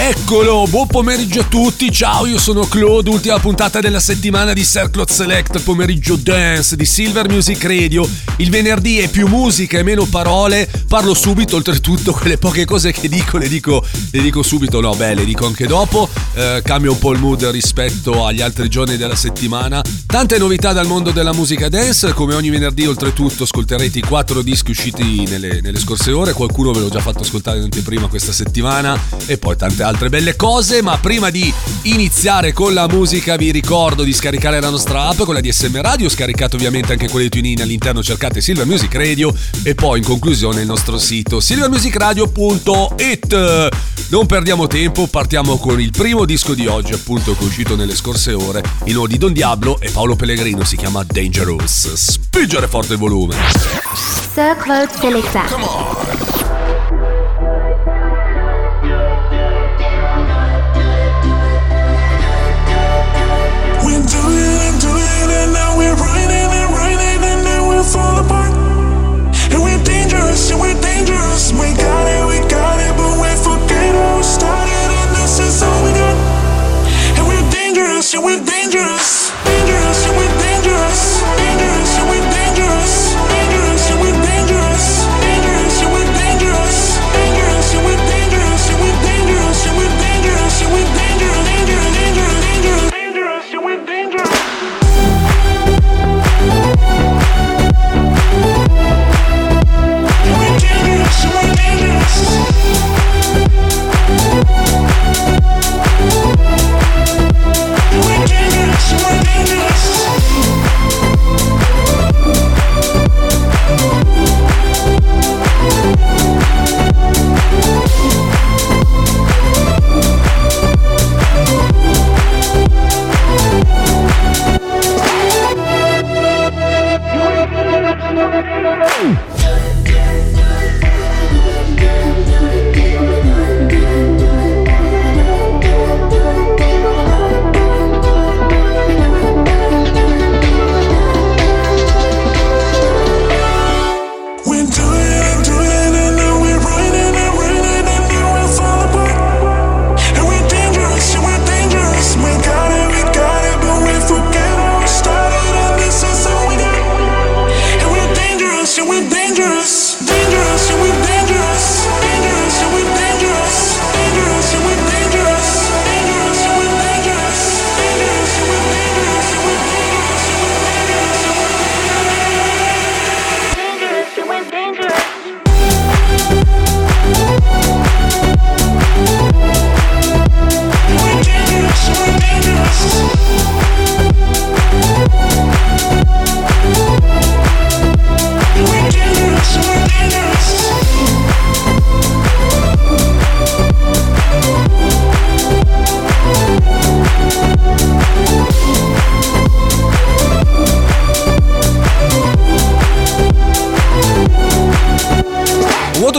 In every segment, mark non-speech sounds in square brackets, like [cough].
Eccolo, buon pomeriggio a tutti, ciao io sono Claude, ultima puntata della settimana di Claude Select, pomeriggio dance di Silver Music Radio, il venerdì è più musica e meno parole, parlo subito, oltretutto quelle poche cose che dico le dico, le dico subito, no beh le dico anche dopo, eh, cambia un po' il mood rispetto agli altri giorni della settimana, tante novità dal mondo della musica dance, come ogni venerdì oltretutto ascolterete i quattro dischi usciti nelle, nelle scorse ore, qualcuno ve l'ho già fatto ascoltare in anteprima questa settimana. E poi tante altre belle cose, ma prima di iniziare con la musica vi ricordo di scaricare la nostra app, quella di SM Radio, scaricate ovviamente anche quelle di TuneIn all'interno, cercate Silver Music Radio e poi in conclusione il nostro sito silvermusicradio.it. Non perdiamo tempo, partiamo con il primo disco di oggi, appunto che è uscito nelle scorse ore, il nuovo di Don Diablo e Paolo Pellegrino, si chiama Dangerous. Spingere forte il volume. Sir Claude Selecta. We fall apart. And we're dangerous, and we're dangerous. We got it,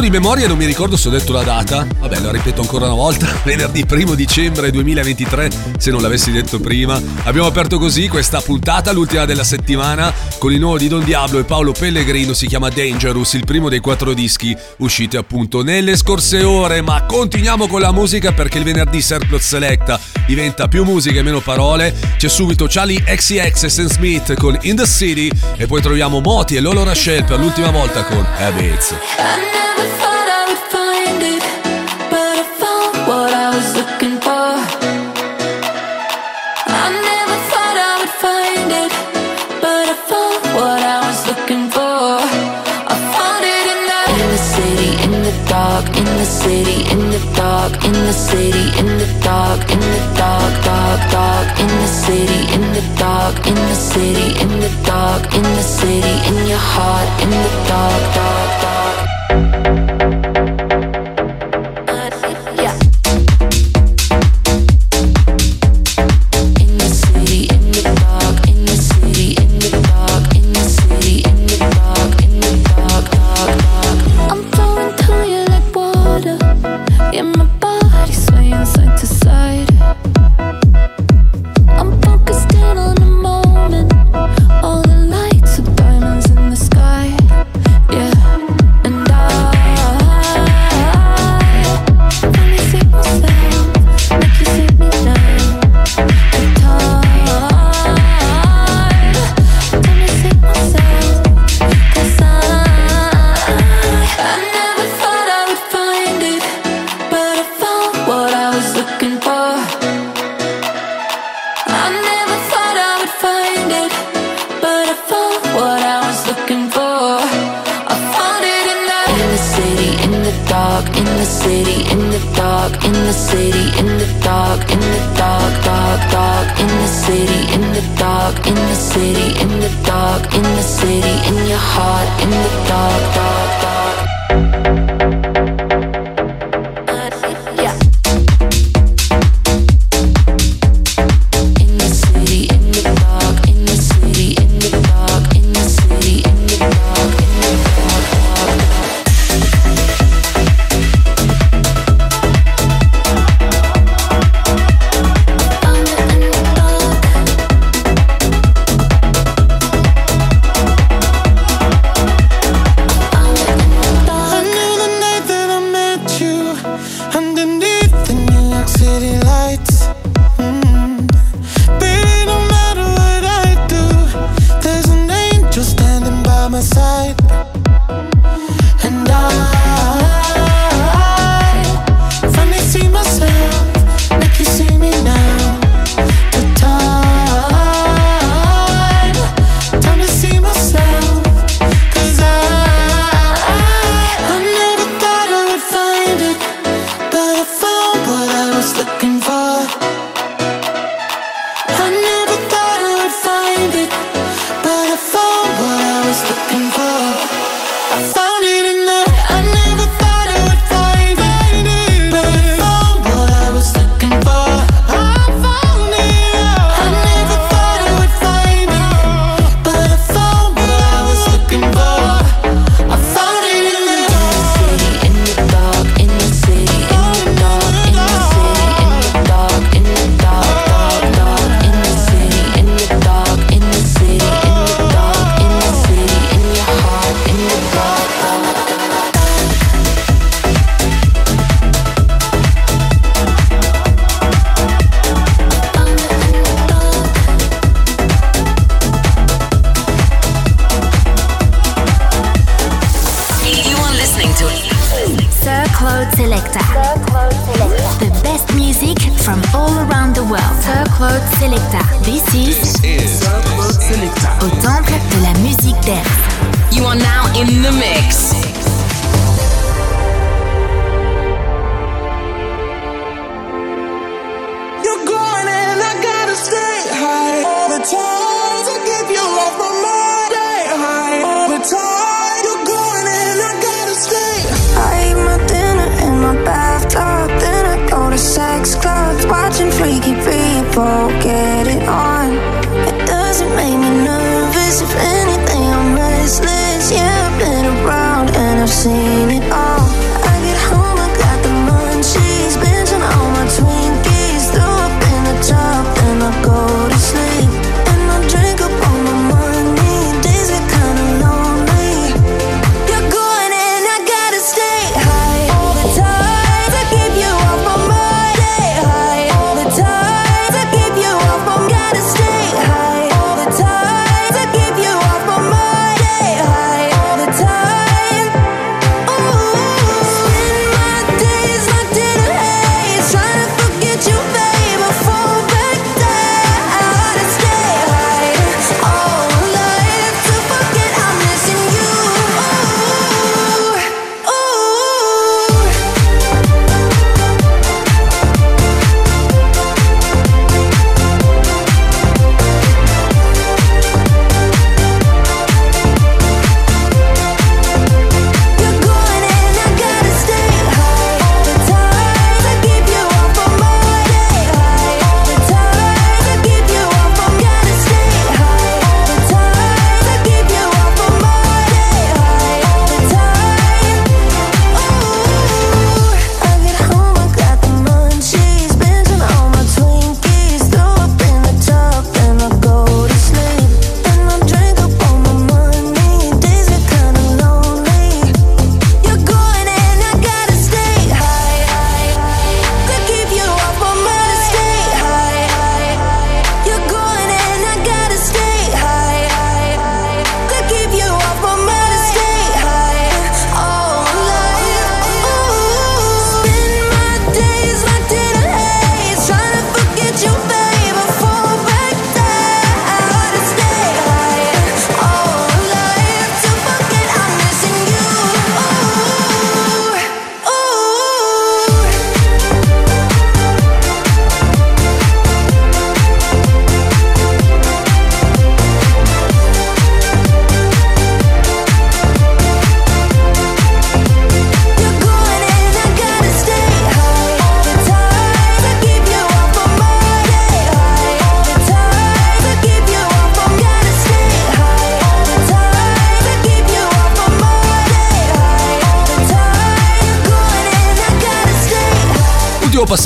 di memoria, non mi ricordo se ho detto la data. Vabbè, lo ripeto ancora una volta. [laughs] Venerdì 1 dicembre 2023, se non l'avessi detto prima. Abbiamo aperto così questa puntata, l'ultima della settimana, con il nuovo di Don Diablo e Paolo Pellegrino. Si chiama Dangerous, il primo dei quattro dischi usciti appunto nelle scorse ore. Ma continuiamo con la musica perché il venerdì Surplus Selecta diventa più musica e meno parole. C'è subito Charlie XCX e Sam Smith con In the City. E poi troviamo Moti e Lolo Rachel per l'ultima volta con Habits. I never thought the city, in the dark, in the dark, dark, dark, in the city, in the dark, in the city, in the dark, in the city, in your heart, in the dark, dark, dark.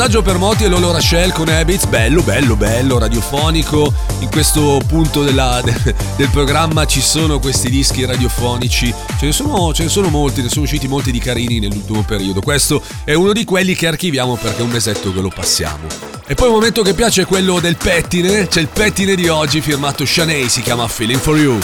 Ultimo passaggio per Moti e Lolo Rachel con Habits, bello, bello, bello, radiofonico. In questo punto della- de- [laughs] del programma ci sono questi dischi radiofonici, ce ne, sono, ce ne sono molti, ne sono usciti molti di carini nell'ultimo periodo. Questo è uno di quelli che archiviamo perché è un mesetto che lo passiamo. E poi il momento che piace è quello del pettine, c'è il pettine di oggi firmato Shanae, si chiama Feeling for You.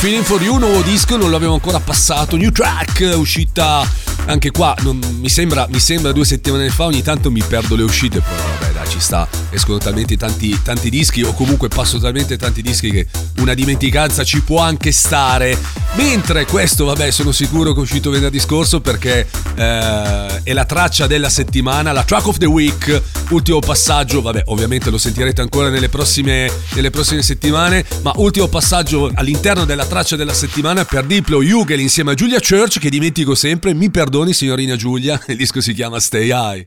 Feeling for You, nuovo disco, non l'avevo ancora passato, new track, uscita anche qua, non- mi, sembra, mi sembra due settimane fa, ogni tanto mi perdo le uscite, però vabbè dai ci sta, escono talmente tanti, tanti dischi o comunque passo talmente tanti dischi che una dimenticanza ci può anche stare. Mentre questo, vabbè, sono sicuro che è uscito venerdì scorso perché eh, è la traccia della settimana, la track of the week, ultimo passaggio, vabbè, ovviamente lo sentirete ancora nelle prossime, nelle prossime settimane, ma ultimo passaggio all'interno della traccia della settimana per Diplo Hugel insieme a Giulia Church, che dimentico sempre, mi perdoni signorina Giulia, [laughs] il disco si chiama Stay High.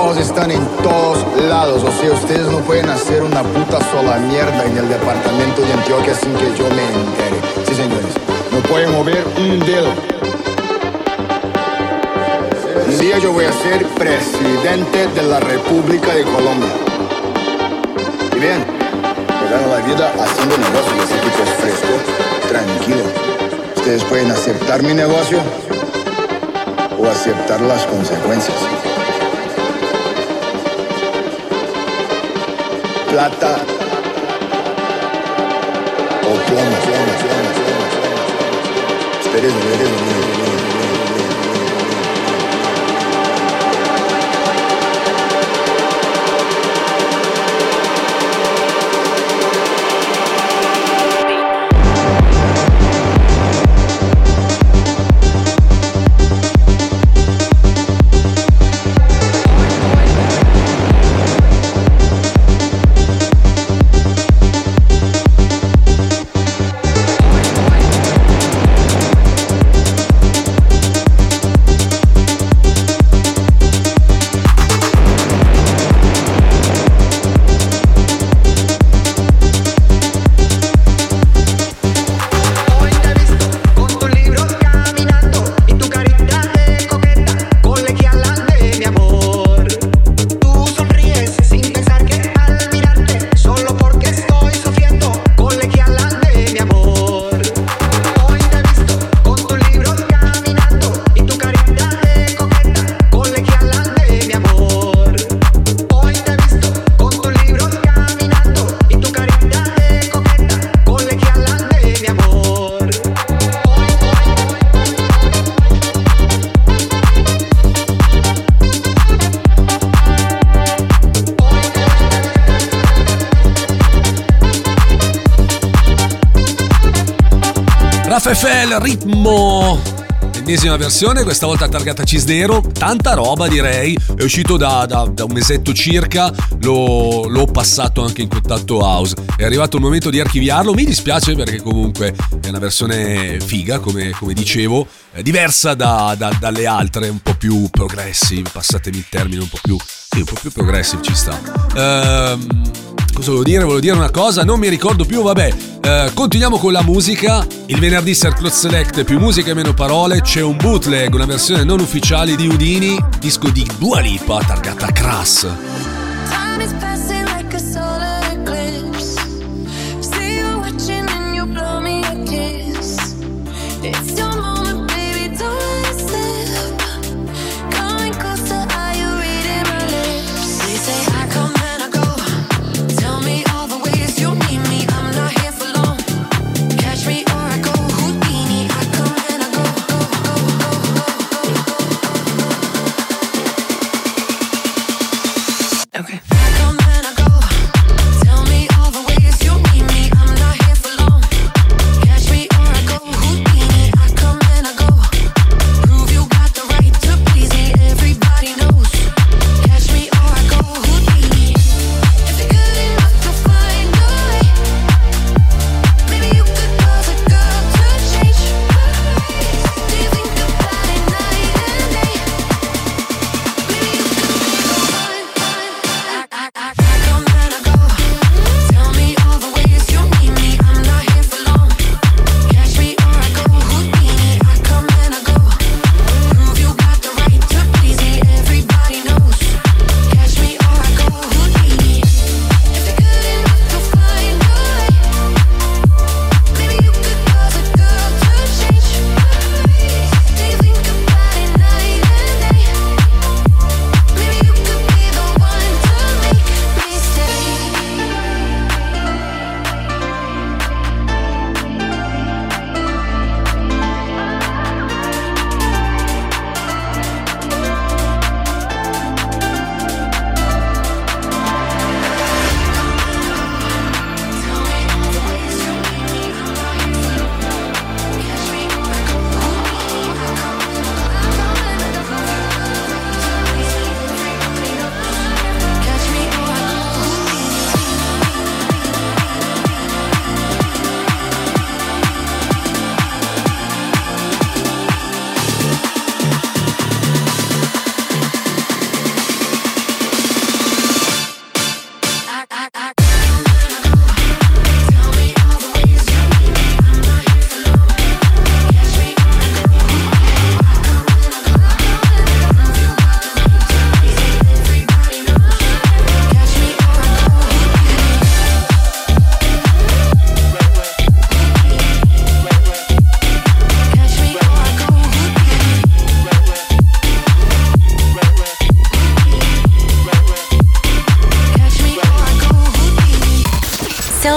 Ojos están en todos lados, o sea, ustedes no pueden hacer una puta sola mierda en el departamento de Antioquia sin que yo me entere. Sí, señores, no pueden mover un dedo. Un día yo voy a ser presidente de la República de Colombia. Y bien, me gano la vida haciendo negocios, así que pues fresco, tranquilo. Ustedes pueden aceptar mi negocio o aceptar las consecuencias. Plata o plomo. Ustedes, ustedes, ustedes. Ritmo. Ennesima versione, questa volta targata Cisnero, tanta roba direi, è uscito da, da, da un mesetto circa, l'ho, l'ho, passato anche in contatto house, è arrivato il momento di archiviarlo, mi dispiace perché comunque è una versione figa, come, come dicevo, diversa da, dalle altre, un po' più progressive, passatemi il termine, un po' più, sì, un po' più progressive ci sta. Ehm cosa volevo dire? Volevo dire una cosa, non mi ricordo più, vabbè. Eh, continuiamo con la musica. Il venerdì Circle Select, più musica e meno parole, c'è un bootleg, una versione non ufficiale di Udini, disco di Dua Lipa targata Crass.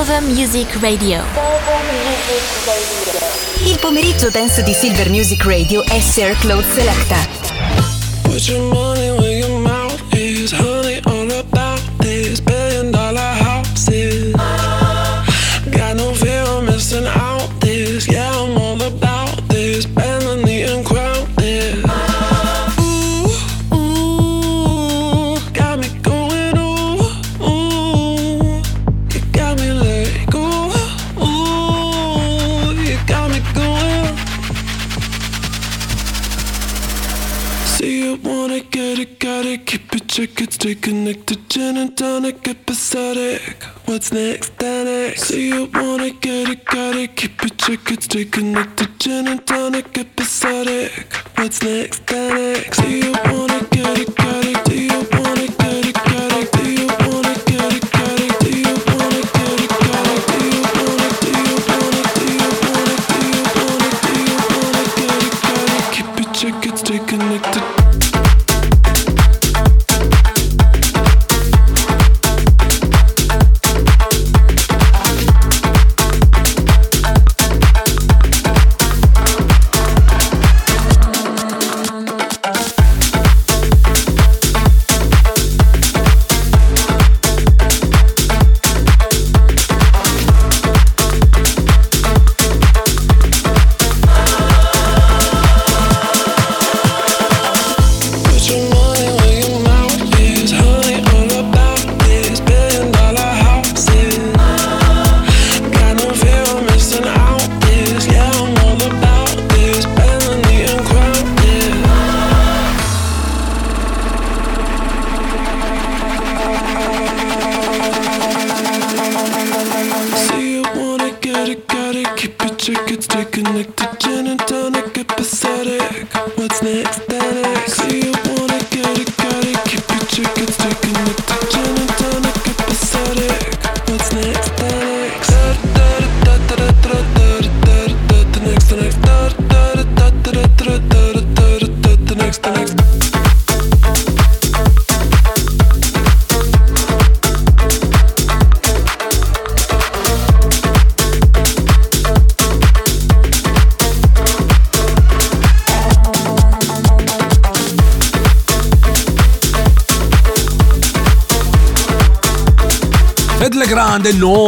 Music Radio. Il pomeriggio dance di Silver Music Radio è Sir Claude Selecta. Stay connected, gin and tonic, episodic. What's next, next? See you wanna get it, got it, keep it, check it, stay connected, gin and tonic, episodic. What's next, next? See you wanna get it, got it, do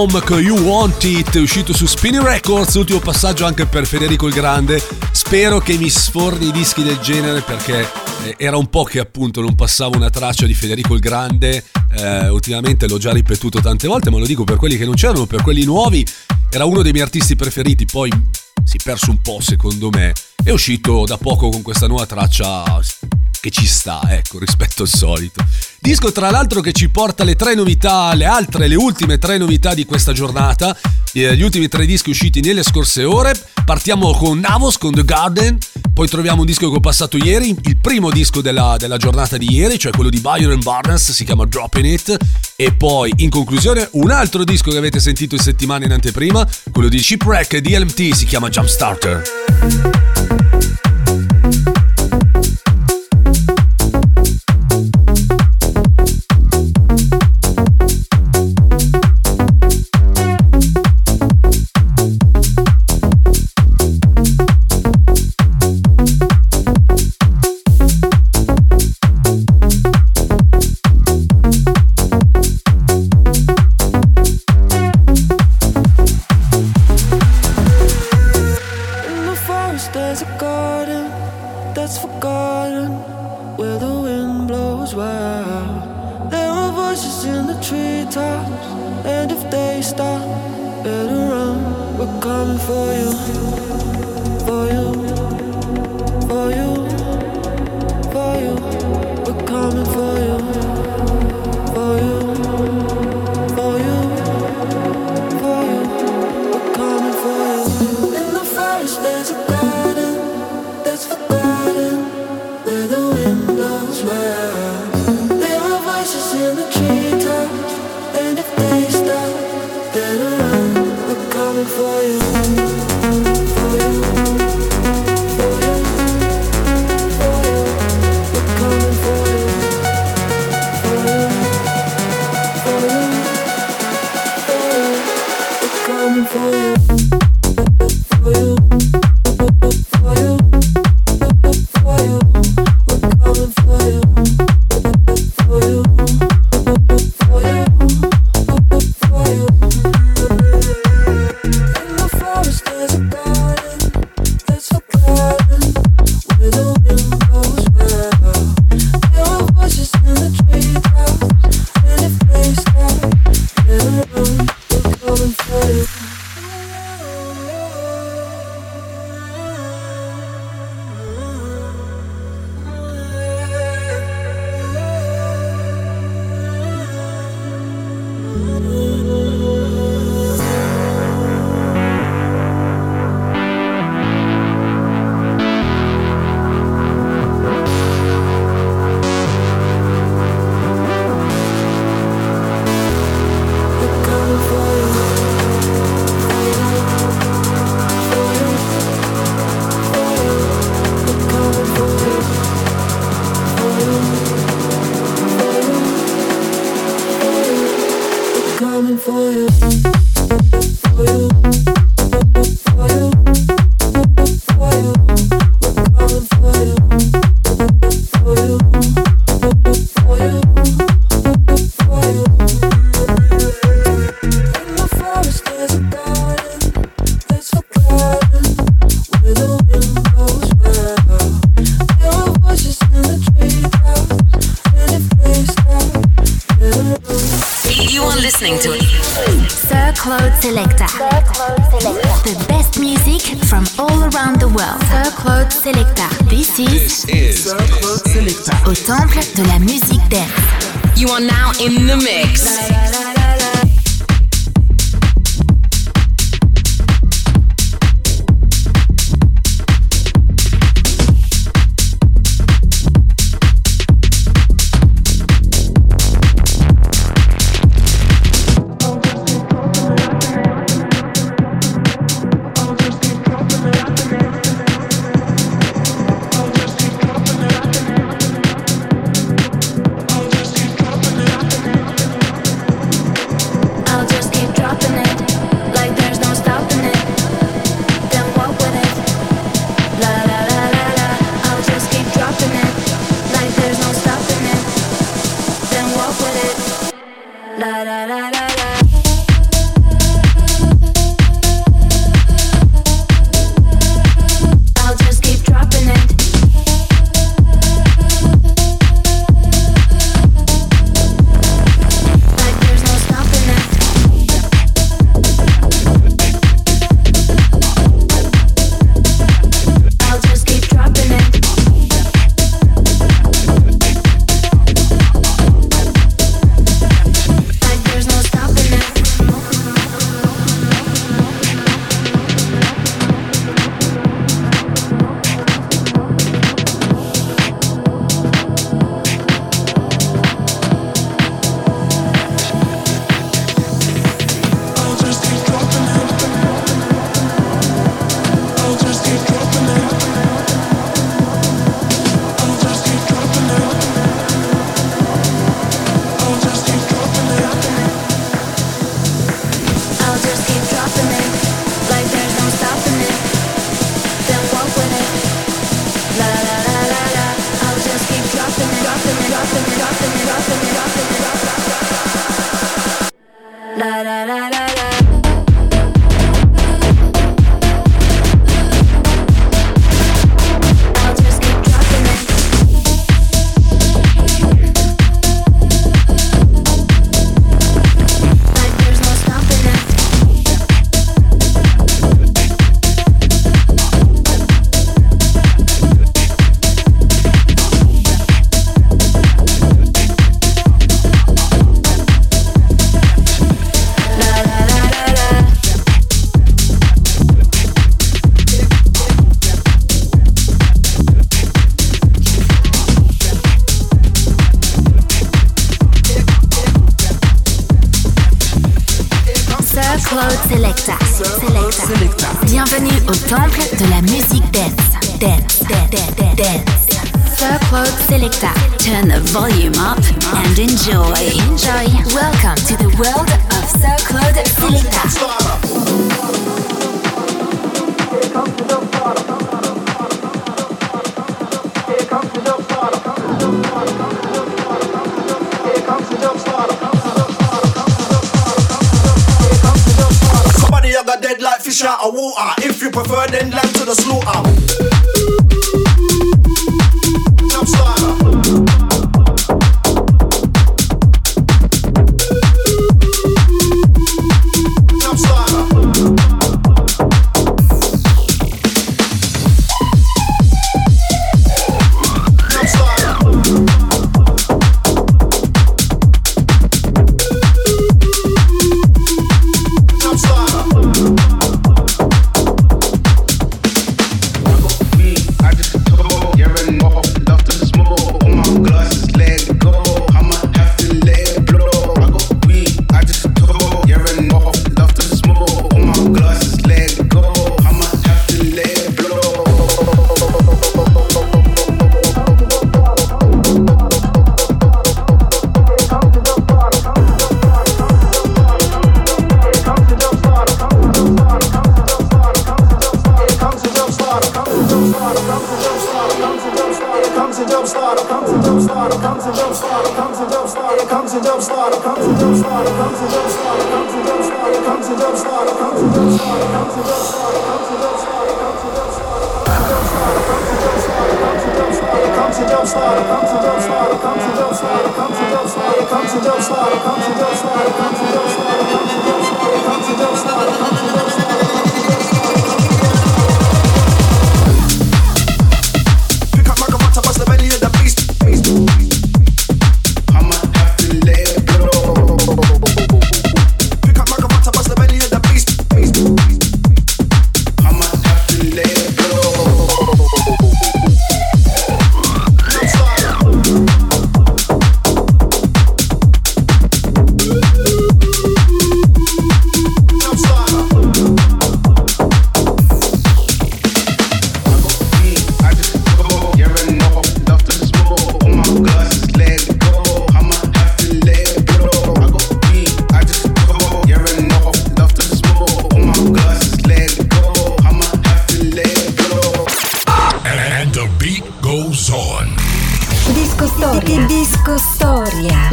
Gnome, You Want It, uscito su Spinning Records, ultimo passaggio anche per Federico il Grande. Spero che mi sforni i dischi del genere perché eh, era un po' che appunto non passavo una traccia di Federico il Grande. Eh, ultimamente l'ho già ripetuto tante volte, ma lo dico per quelli che non c'erano, per quelli nuovi. Era uno dei miei artisti preferiti, poi si è perso un po' secondo me. È uscito da poco con questa nuova traccia che ci sta, ecco, rispetto al solito. Disco tra l'altro che ci porta le tre novità, le altre, le ultime tre novità di questa giornata, eh, gli ultimi tre dischi usciti nelle scorse ore. Partiamo con Navos, con The Garden, poi troviamo un disco che ho passato ieri, il primo disco della, della giornata di ieri, cioè quello di Byron Barnes, si chiama Dropping It, e poi in conclusione un altro disco che avete sentito in settimana in anteprima, quello di Shipwreck e DLMT, si chiama Jumpstarter.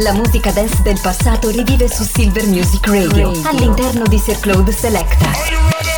La musica dance del passato rivive su Silver Music Radio all'interno di Sir Claude Selecta.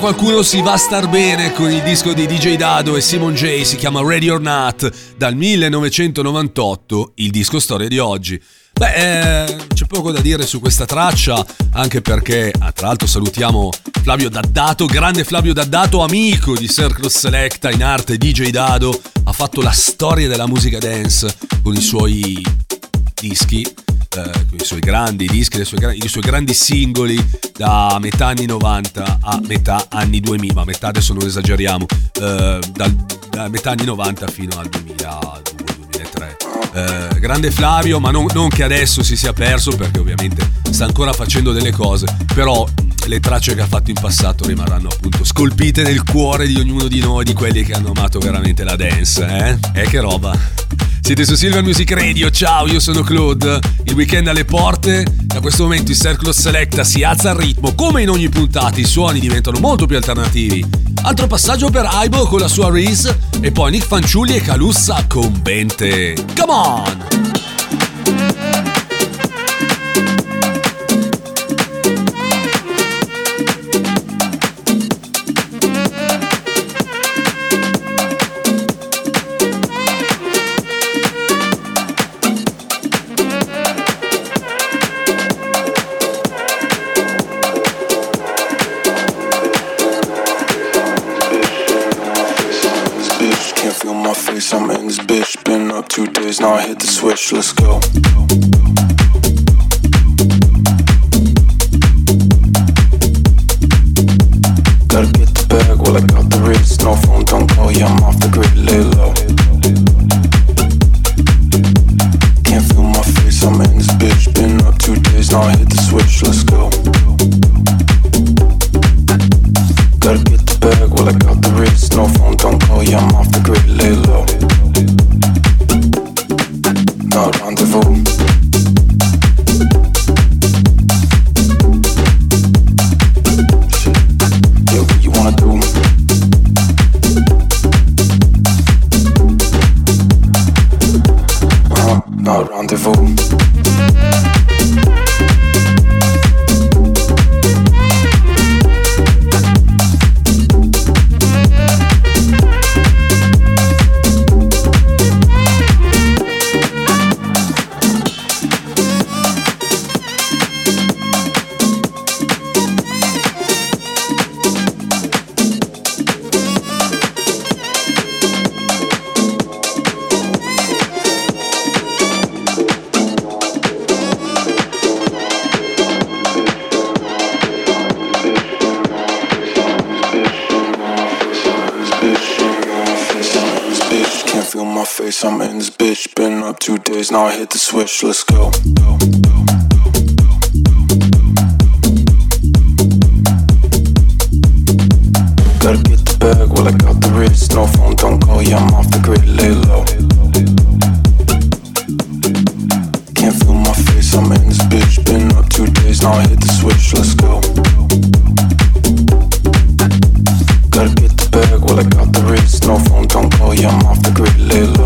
Qualcuno si va a star bene con il disco di DJ Dado e Simon J, si chiama Ready or Not, dal 1998, il disco storia di oggi. Beh, eh, c'è poco da dire su questa traccia, anche perché, ah, tra l'altro salutiamo Flavio Daddato, grande Flavio Daddato, amico di Circle Selecta in arte DJ Dado, ha fatto la storia della musica dance con i suoi dischi, eh, i suoi grandi dischi, sue gra- i suoi grandi singoli da metà anni 90 a metà anni 2000, ma metà adesso non esageriamo, eh, dal- da metà anni 90 fino al 2002-2003. Eh, grande Flavio, ma non, non che adesso si sia perso perché ovviamente sta ancora facendo delle cose, però le tracce che ha fatto in passato rimarranno appunto scolpite nel cuore di ognuno di noi, di quelli che hanno amato veramente la dance, eh? Eh che roba! Siete su Silver Music Radio, ciao, io sono Claude. Il weekend alle porte, da questo momento il Circle Selecta si alza al ritmo, come in ogni puntata i suoni diventano molto più alternativi. Altro passaggio per Aibo con la sua Reese e poi Nick Fanciulli e Calussa con Bente. Come on! Let's go. Feel my face, I'm in this bitch. Been up two days, now I hit the switch, let's go. Gotta get the bag, well, I got the wrist. No phone, don't call, yeah, I'm off the grid, lay low. Can't feel my face, I'm in this bitch. Been up two days, now I hit the switch, let's go. boy, I'm off the grid, little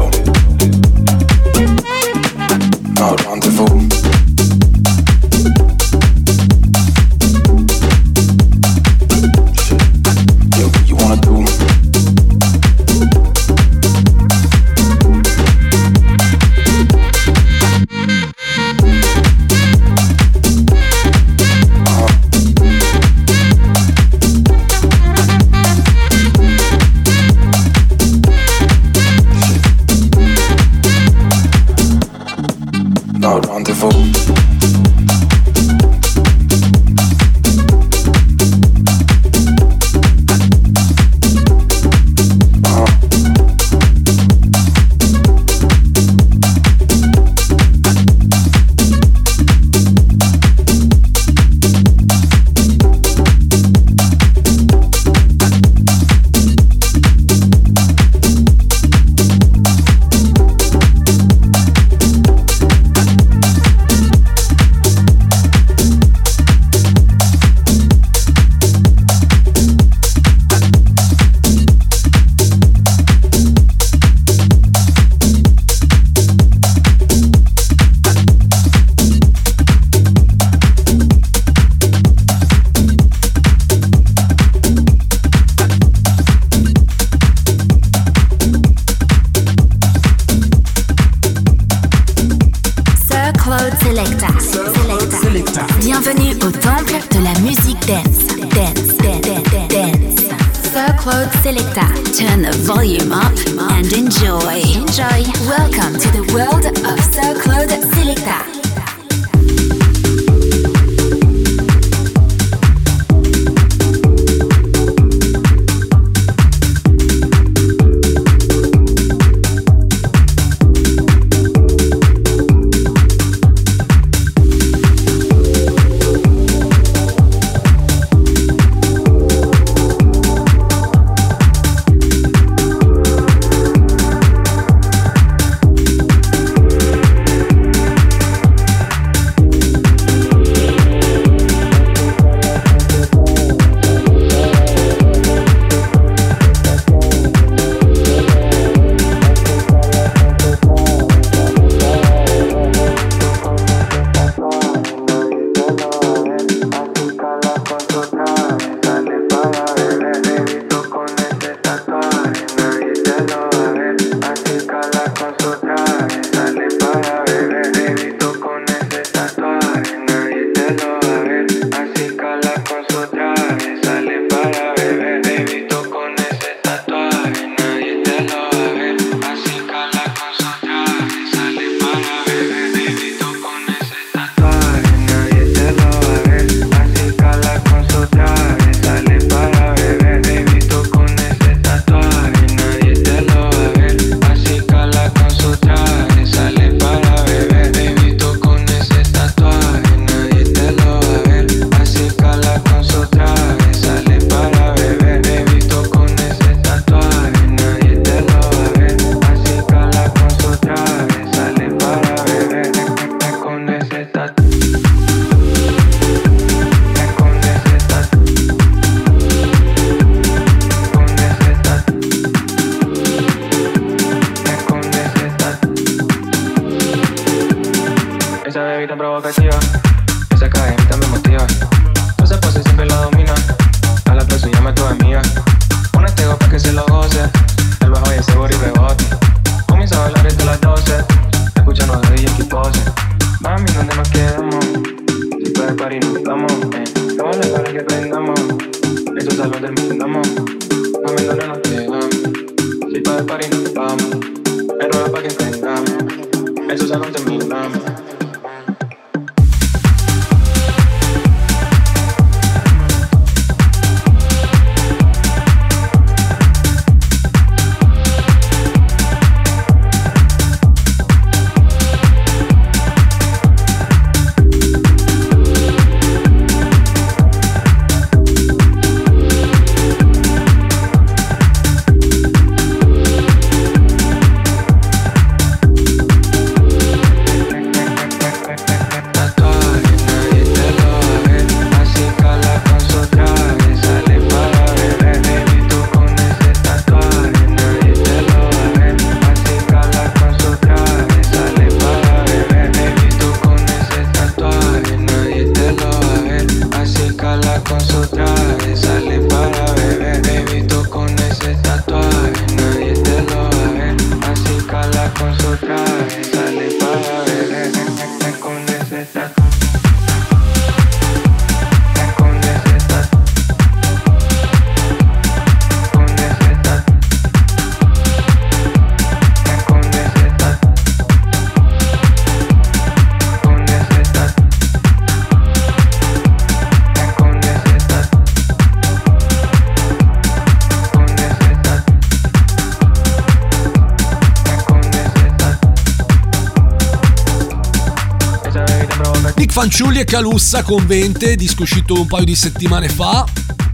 Fanciulli e Calussa con Vente, disco uscito un paio di settimane fa.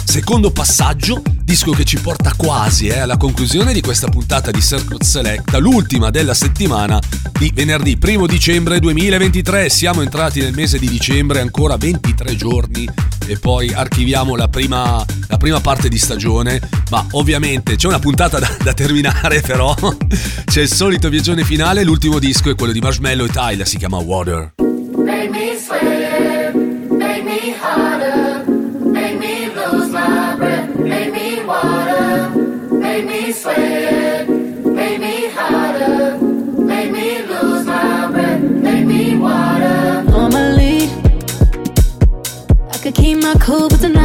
Secondo passaggio, disco che ci porta quasi eh, alla conclusione di questa puntata di Circuit Selecta, l'ultima della settimana di venerdì 1 dicembre 2023. Siamo entrati nel mese di dicembre, ancora 23 giorni e poi archiviamo la prima, la prima parte di stagione. Ma ovviamente c'è una puntata da, da terminare, però [laughs] c'è il solito viaggione finale. L'ultimo disco è quello di Marshmallow e Tyler, si chiama Water. Normally, I could keep my cool, but tonight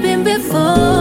been before.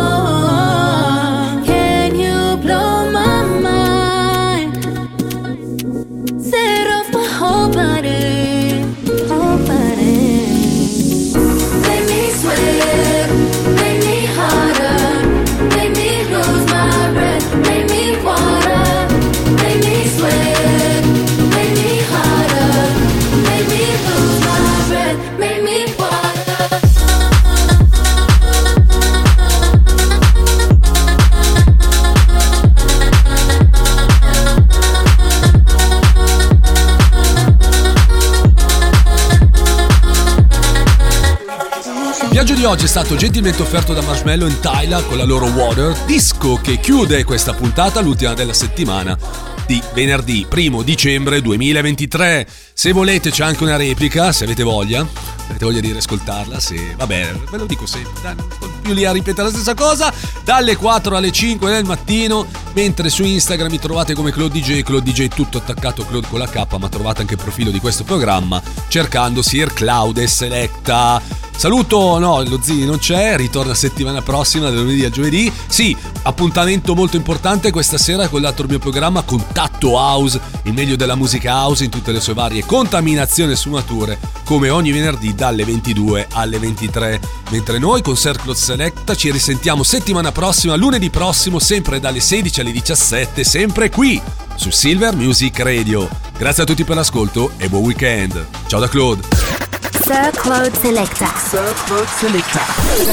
Stato gentilmente offerto da Marshmallow e Tyler con la loro Water, disco che chiude questa puntata, l'ultima della settimana di venerdì 1 dicembre 2023. Se volete c'è anche una replica, se avete voglia, avete voglia di riascoltarla, se vabbè, ve lo dico sempre, più lì a ripetere la stessa cosa, dalle 4 alle 5 del mattino, mentre su Instagram mi trovate come Claude DJ, Claude DJ tutto attaccato, Claude con la K, ma trovate anche il profilo di questo programma cercando Sir Cloud e Selecta. Saluto, no, lo Zini non c'è, ritorna settimana prossima, da lunedì a giovedì. Sì, appuntamento molto importante questa sera con l'altro mio programma Contatto House, il meglio della musica house in tutte le sue varie contaminazioni e sfumature, come ogni venerdì dalle 22 alle 23. Mentre noi con Circle Selecta ci risentiamo settimana prossima, lunedì prossimo, sempre dalle 16 alle 17, sempre qui su Silver Music Radio. Grazie a tutti per l'ascolto e buon weekend. Ciao da Claude. Sir Claude Selecta.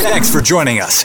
Thanks for joining us.